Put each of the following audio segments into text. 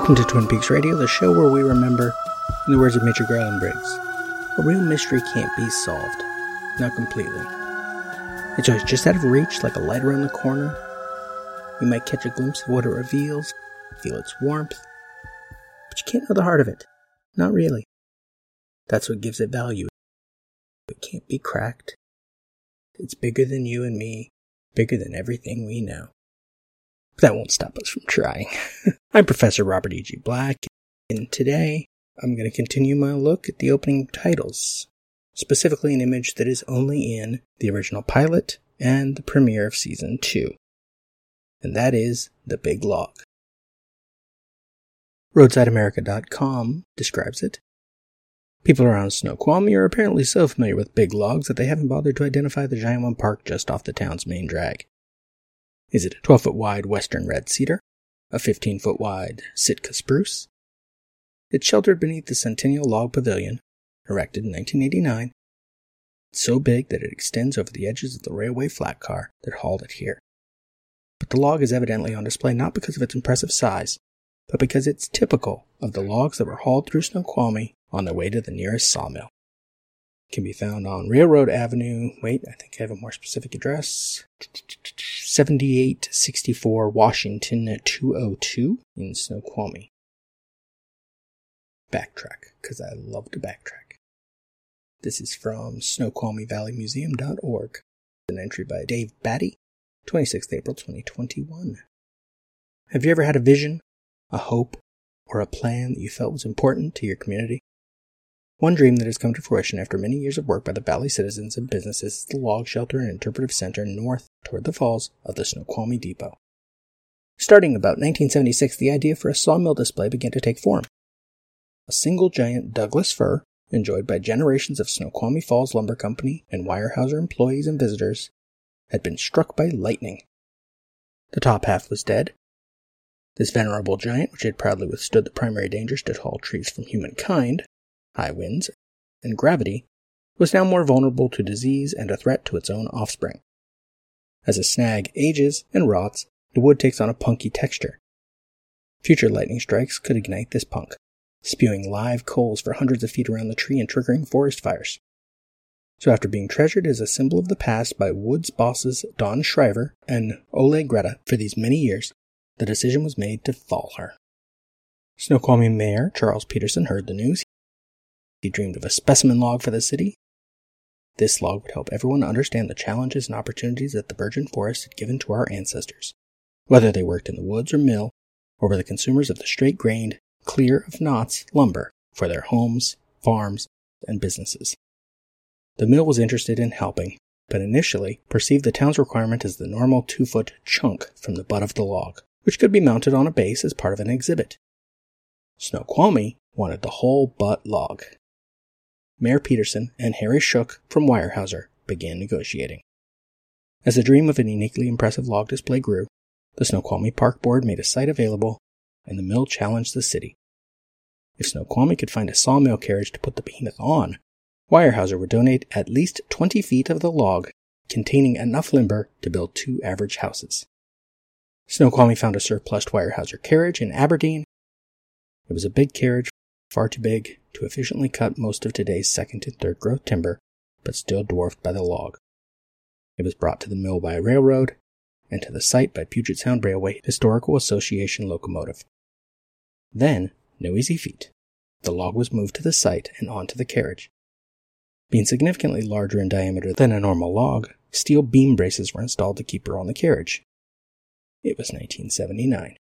Welcome to Twin Peaks Radio, the show where we remember, in the words of Major Garland Briggs, a real mystery can't be solved. Not completely. It's always just out of reach, like a light around the corner. You might catch a glimpse of what it reveals, feel its warmth, but you can't know the heart of it. Not really. That's what gives it value. It can't be cracked. It's bigger than you and me, bigger than everything we know. That won't stop us from trying. I'm Professor Robert E.G. Black, and today I'm going to continue my look at the opening titles, specifically an image that is only in the original pilot and the premiere of season 2. And that is The Big Log. RoadsideAmerica.com describes it. People around Snoqualmie are apparently so familiar with big logs that they haven't bothered to identify the giant one parked just off the town's main drag. Is it a 12 foot wide western red cedar? A 15 foot wide Sitka spruce? It's sheltered beneath the Centennial Log Pavilion, erected in 1989. It's so big that it extends over the edges of the railway flat car that hauled it here. But the log is evidently on display not because of its impressive size, but because it's typical of the logs that were hauled through Snoqualmie on their way to the nearest sawmill. It can be found on Railroad Avenue. Wait, I think I have a more specific address. 7864 Washington 202 in Snoqualmie. Backtrack, because I love to backtrack. This is from SnoqualmieValleyMuseum.org. An entry by Dave Batty, 26th April 2021. Have you ever had a vision, a hope, or a plan that you felt was important to your community? One dream that has come to fruition after many years of work by the Valley citizens and businesses is the log shelter and interpretive center north toward the falls of the Snoqualmie Depot. Starting about 1976, the idea for a sawmill display began to take form. A single giant Douglas fir, enjoyed by generations of Snoqualmie Falls Lumber Company and Weyerhaeuser employees and visitors, had been struck by lightning. The top half was dead. This venerable giant, which had proudly withstood the primary dangers to tall trees from humankind, high winds, and gravity, was now more vulnerable to disease and a threat to its own offspring. As a snag ages and rots, the wood takes on a punky texture. Future lightning strikes could ignite this punk, spewing live coals for hundreds of feet around the tree and triggering forest fires. So after being treasured as a symbol of the past by Woods bosses Don Shriver and Ole Greta for these many years, the decision was made to fall her. Snoqualmie Mayor Charles Peterson heard the news. He dreamed of a specimen log for the city. This log would help everyone understand the challenges and opportunities that the virgin forest had given to our ancestors, whether they worked in the woods or mill, or were the consumers of the straight grained, clear of knots lumber for their homes, farms, and businesses. The mill was interested in helping, but initially perceived the town's requirement as the normal two foot chunk from the butt of the log, which could be mounted on a base as part of an exhibit. Snoqualmie wanted the whole butt log, Mayor Peterson and Harry Shook from Weyerhaeuser began negotiating. As the dream of an uniquely impressive log display grew, the Snoqualmie Park Board made a site available, and the mill challenged the city. If Snoqualmie could find a sawmill carriage to put the behemoth on, Weyerhaeuser would donate at least 20 feet of the log containing enough lumber to build two average houses. Snoqualmie found a surplus Weyerhaeuser carriage in Aberdeen. It was a big carriage far too big to efficiently cut most of today's second and third growth timber, but still dwarfed by the log. It was brought to the mill by railroad and to the site by Puget Sound Railway Historical Association locomotive. Then, no easy feat, the log was moved to the site and onto the carriage. Being significantly larger in diameter than a normal log, steel beam braces were installed to keep her on the carriage. It was 1979.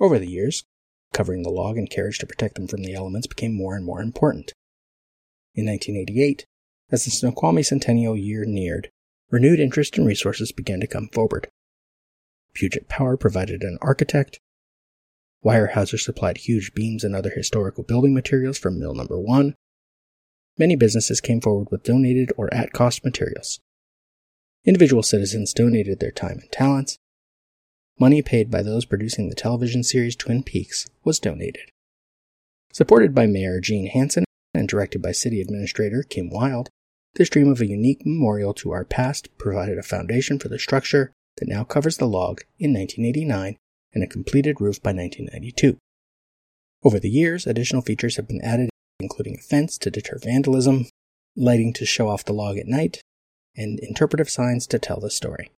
Over the years, Covering the log and carriage to protect them from the elements became more and more important. In 1988, as the Snoqualmie Centennial year neared, renewed interest and resources began to come forward. Puget Power provided an architect. Weyerhaeuser supplied huge beams and other historical building materials from Mill Number 1. Many businesses came forward with donated or at cost materials. Individual citizens donated their time and talents, money paid by those producing the television series Twin Peaks was donated. Supported by Mayor Gene Hansen and directed by City Administrator Kim Wild, this dream of a unique memorial to our past provided a foundation for the structure that now covers the log in 1989 and a completed roof by 1992. Over the years, additional features have been added, including a fence to deter vandalism, lighting to show off the log at night, and interpretive signs to tell the story.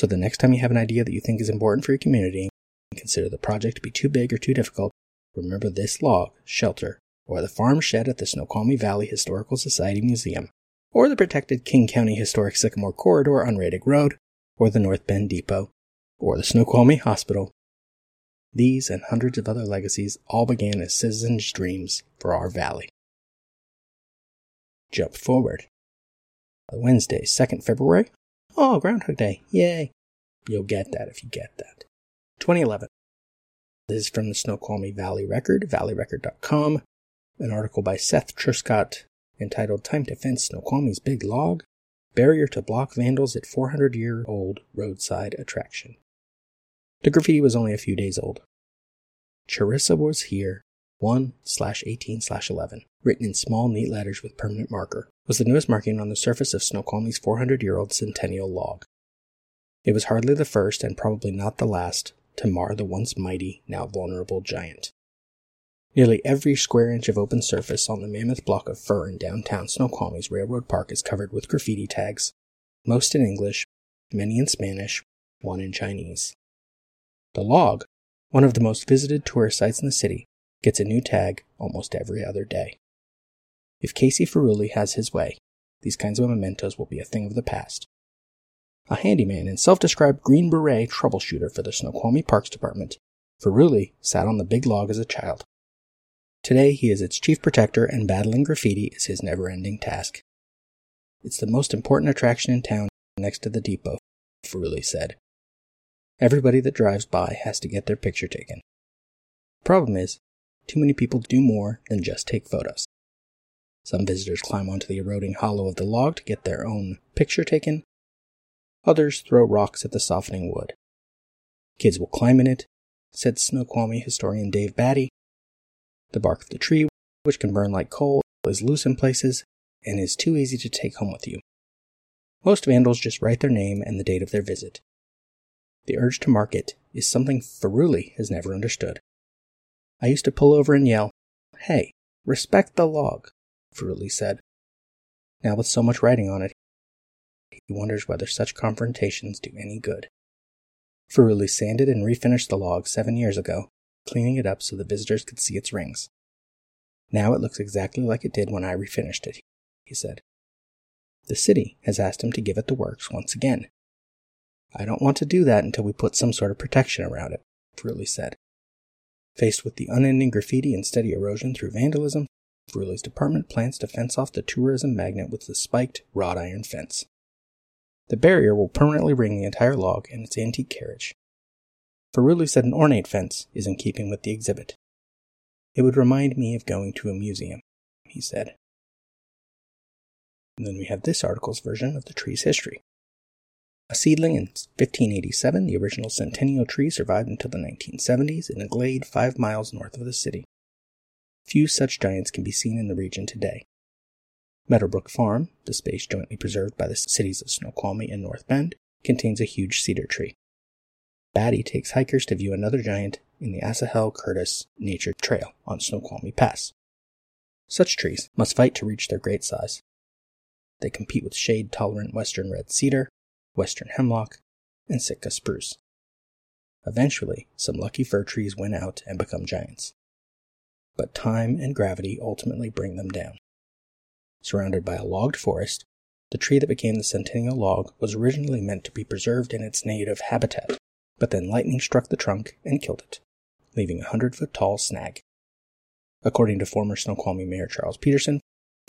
So the next time you have an idea that you think is important for your community and consider the project to be too big or too difficult, remember this log, shelter, or the farm shed at the Snoqualmie Valley Historical Society Museum, or the protected King County Historic Sycamore Corridor on Radick Road, or the North Bend Depot, or the Snoqualmie Hospital. These and hundreds of other legacies all began as citizens' dreams for our valley. Jump forward. Wednesday, 2nd February. Oh, Groundhog Day. Yay. You'll get that if you get that. 2011. This is from the Snoqualmie Valley Record, valleyrecord.com. An article by Seth Truscott entitled Time to Fence Snoqualmie's Big Log Barrier to Block Vandals at 400 Year Old Roadside Attraction. The graffiti was only a few days old. Charissa was here, 1 slash 18 slash 11, written in small, neat letters with permanent marker, was the newest marking on the surface of Snoqualmie's 400 year old centennial log. It was hardly the first, and probably not the last, to mar the once mighty, now vulnerable giant. Nearly every square inch of open surface on the mammoth block of fir in downtown Snoqualmie's Railroad Park is covered with graffiti tags, most in English, many in Spanish, one in Chinese. The log, one of the most visited tourist sites in the city, gets a new tag almost every other day. If Casey Ferrulli has his way, these kinds of mementos will be a thing of the past. A handyman and self described Green Beret troubleshooter for the Snoqualmie Parks Department, Ferrulli sat on the big log as a child. Today he is its chief protector and battling graffiti is his never ending task. It's the most important attraction in town next to the depot, Ferrulli said. Everybody that drives by has to get their picture taken. Problem is, too many people do more than just take photos. Some visitors climb onto the eroding hollow of the log to get their own picture taken. Others throw rocks at the softening wood. Kids will climb in it, said Snoqualmie historian Dave Batty, the bark of the tree, which can burn like coal, is loose in places and is too easy to take home with you. Most vandals just write their name and the date of their visit. The urge to mark it is something Ferrulli has never understood. I used to pull over and yell, Hey, respect the log, Ferrulli said. Now, with so much writing on it, he wonders whether such confrontations do any good. Ferrulli sanded and refinished the log seven years ago cleaning it up so the visitors could see its rings. Now it looks exactly like it did when I refinished it, he said. The city has asked him to give it the works once again. I don't want to do that until we put some sort of protection around it, Ferrulli said. Faced with the unending graffiti and steady erosion through vandalism, Ferrulli's department plans to fence off the tourism magnet with the spiked wrought iron fence. The barrier will permanently ring the entire log and its antique carriage, Ferrulli said an ornate fence is in keeping with the exhibit. It would remind me of going to a museum, he said. And then we have this article's version of the tree's history. A seedling in 1587, the original centennial tree survived until the 1970s in a glade five miles north of the city. Few such giants can be seen in the region today. Meadowbrook Farm, the space jointly preserved by the cities of Snoqualmie and North Bend, contains a huge cedar tree. Batty takes hikers to view another giant in the Asahel Curtis Nature Trail on Snoqualmie Pass. Such trees must fight to reach their great size. They compete with shade tolerant western red cedar, western hemlock, and Sitka spruce. Eventually, some lucky fir trees win out and become giants. But time and gravity ultimately bring them down. Surrounded by a logged forest, the tree that became the centennial log was originally meant to be preserved in its native habitat but then lightning struck the trunk and killed it, leaving a hundred foot tall snag. According to former Snoqualmie Mayor Charles Peterson,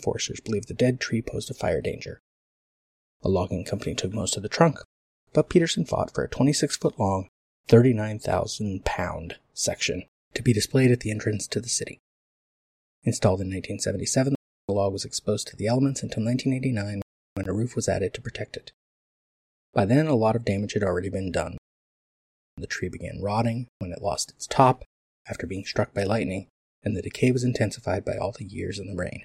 foresters believe the dead tree posed a fire danger. A logging company took most of the trunk, but Peterson fought for a 26 foot long, 39,000 pound section to be displayed at the entrance to the city. Installed in 1977, the log was exposed to the elements until 1989 when a roof was added to protect it. By then, a lot of damage had already been done, the tree began rotting when it lost its top after being struck by lightning, and the decay was intensified by all the years in the rain.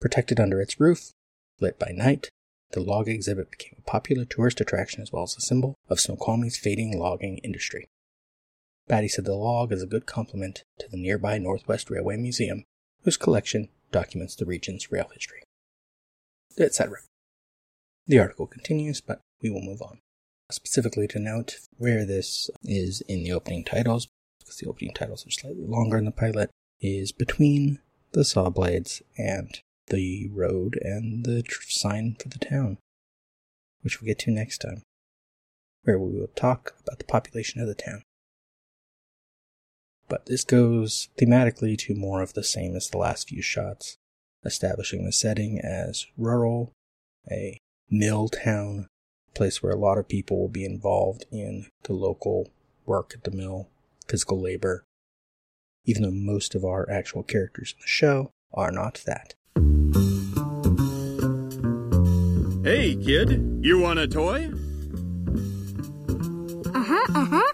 Protected under its roof, lit by night, the log exhibit became a popular tourist attraction as well as a symbol of Snoqualmie's fading logging industry. Batty said the log is a good complement to the nearby Northwest Railway Museum, whose collection documents the region's rail history. Etc. The article continues, but we will move on. Specifically to note where this is in the opening titles, because the opening titles are slightly longer in the pilot, is between the saw blades and the road and the tr- sign for the town, which we'll get to next time, where we will talk about the population of the town. But this goes thematically to more of the same as the last few shots, establishing the setting as rural, a mill town, place where a lot of people will be involved in the local work at the mill, physical labor, even though most of our actual characters in the show are not that. Hey, kid, you want a toy? Uh huh, uh huh.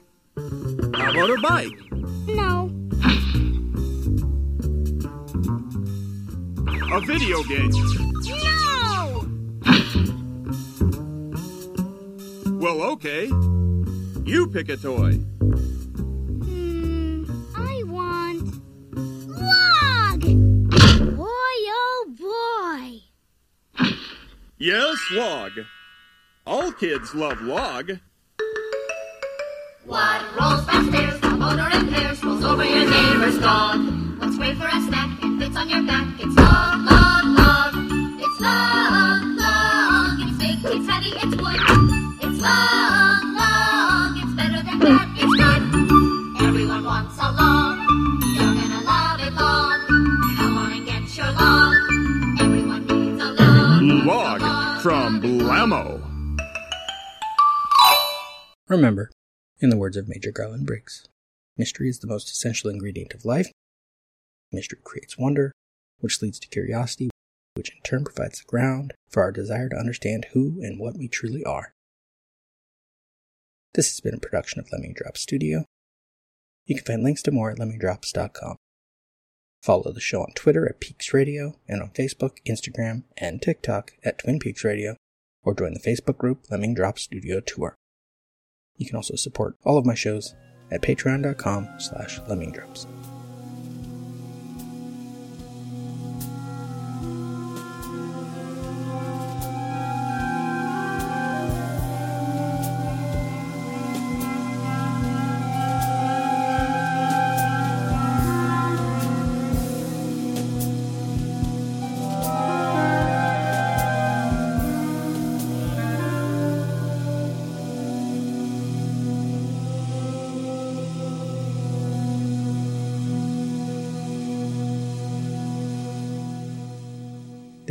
How about a bike? No. A video game? No! Well, okay. You pick a toy. Yes, log. All kids love log. What rolls downstairs, the motor impairs, rolls over your neighbor's dog. What's great for a snack and fits on your back? Remember, in the words of Major Garland Briggs, mystery is the most essential ingredient of life. Mystery creates wonder, which leads to curiosity, which in turn provides the ground for our desire to understand who and what we truly are. This has been a production of Lemming Drops Studio. You can find links to more at lemmingdrops.com. Follow the show on Twitter at Peaks Radio and on Facebook, Instagram, and TikTok at Twin Peaks Radio, or join the Facebook group Lemming Drops Studio Tour. You can also support all of my shows at patreon.com slash lemmingdrops.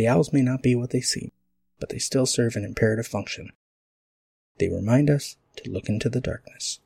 The owls may not be what they seem, but they still serve an imperative function. They remind us to look into the darkness.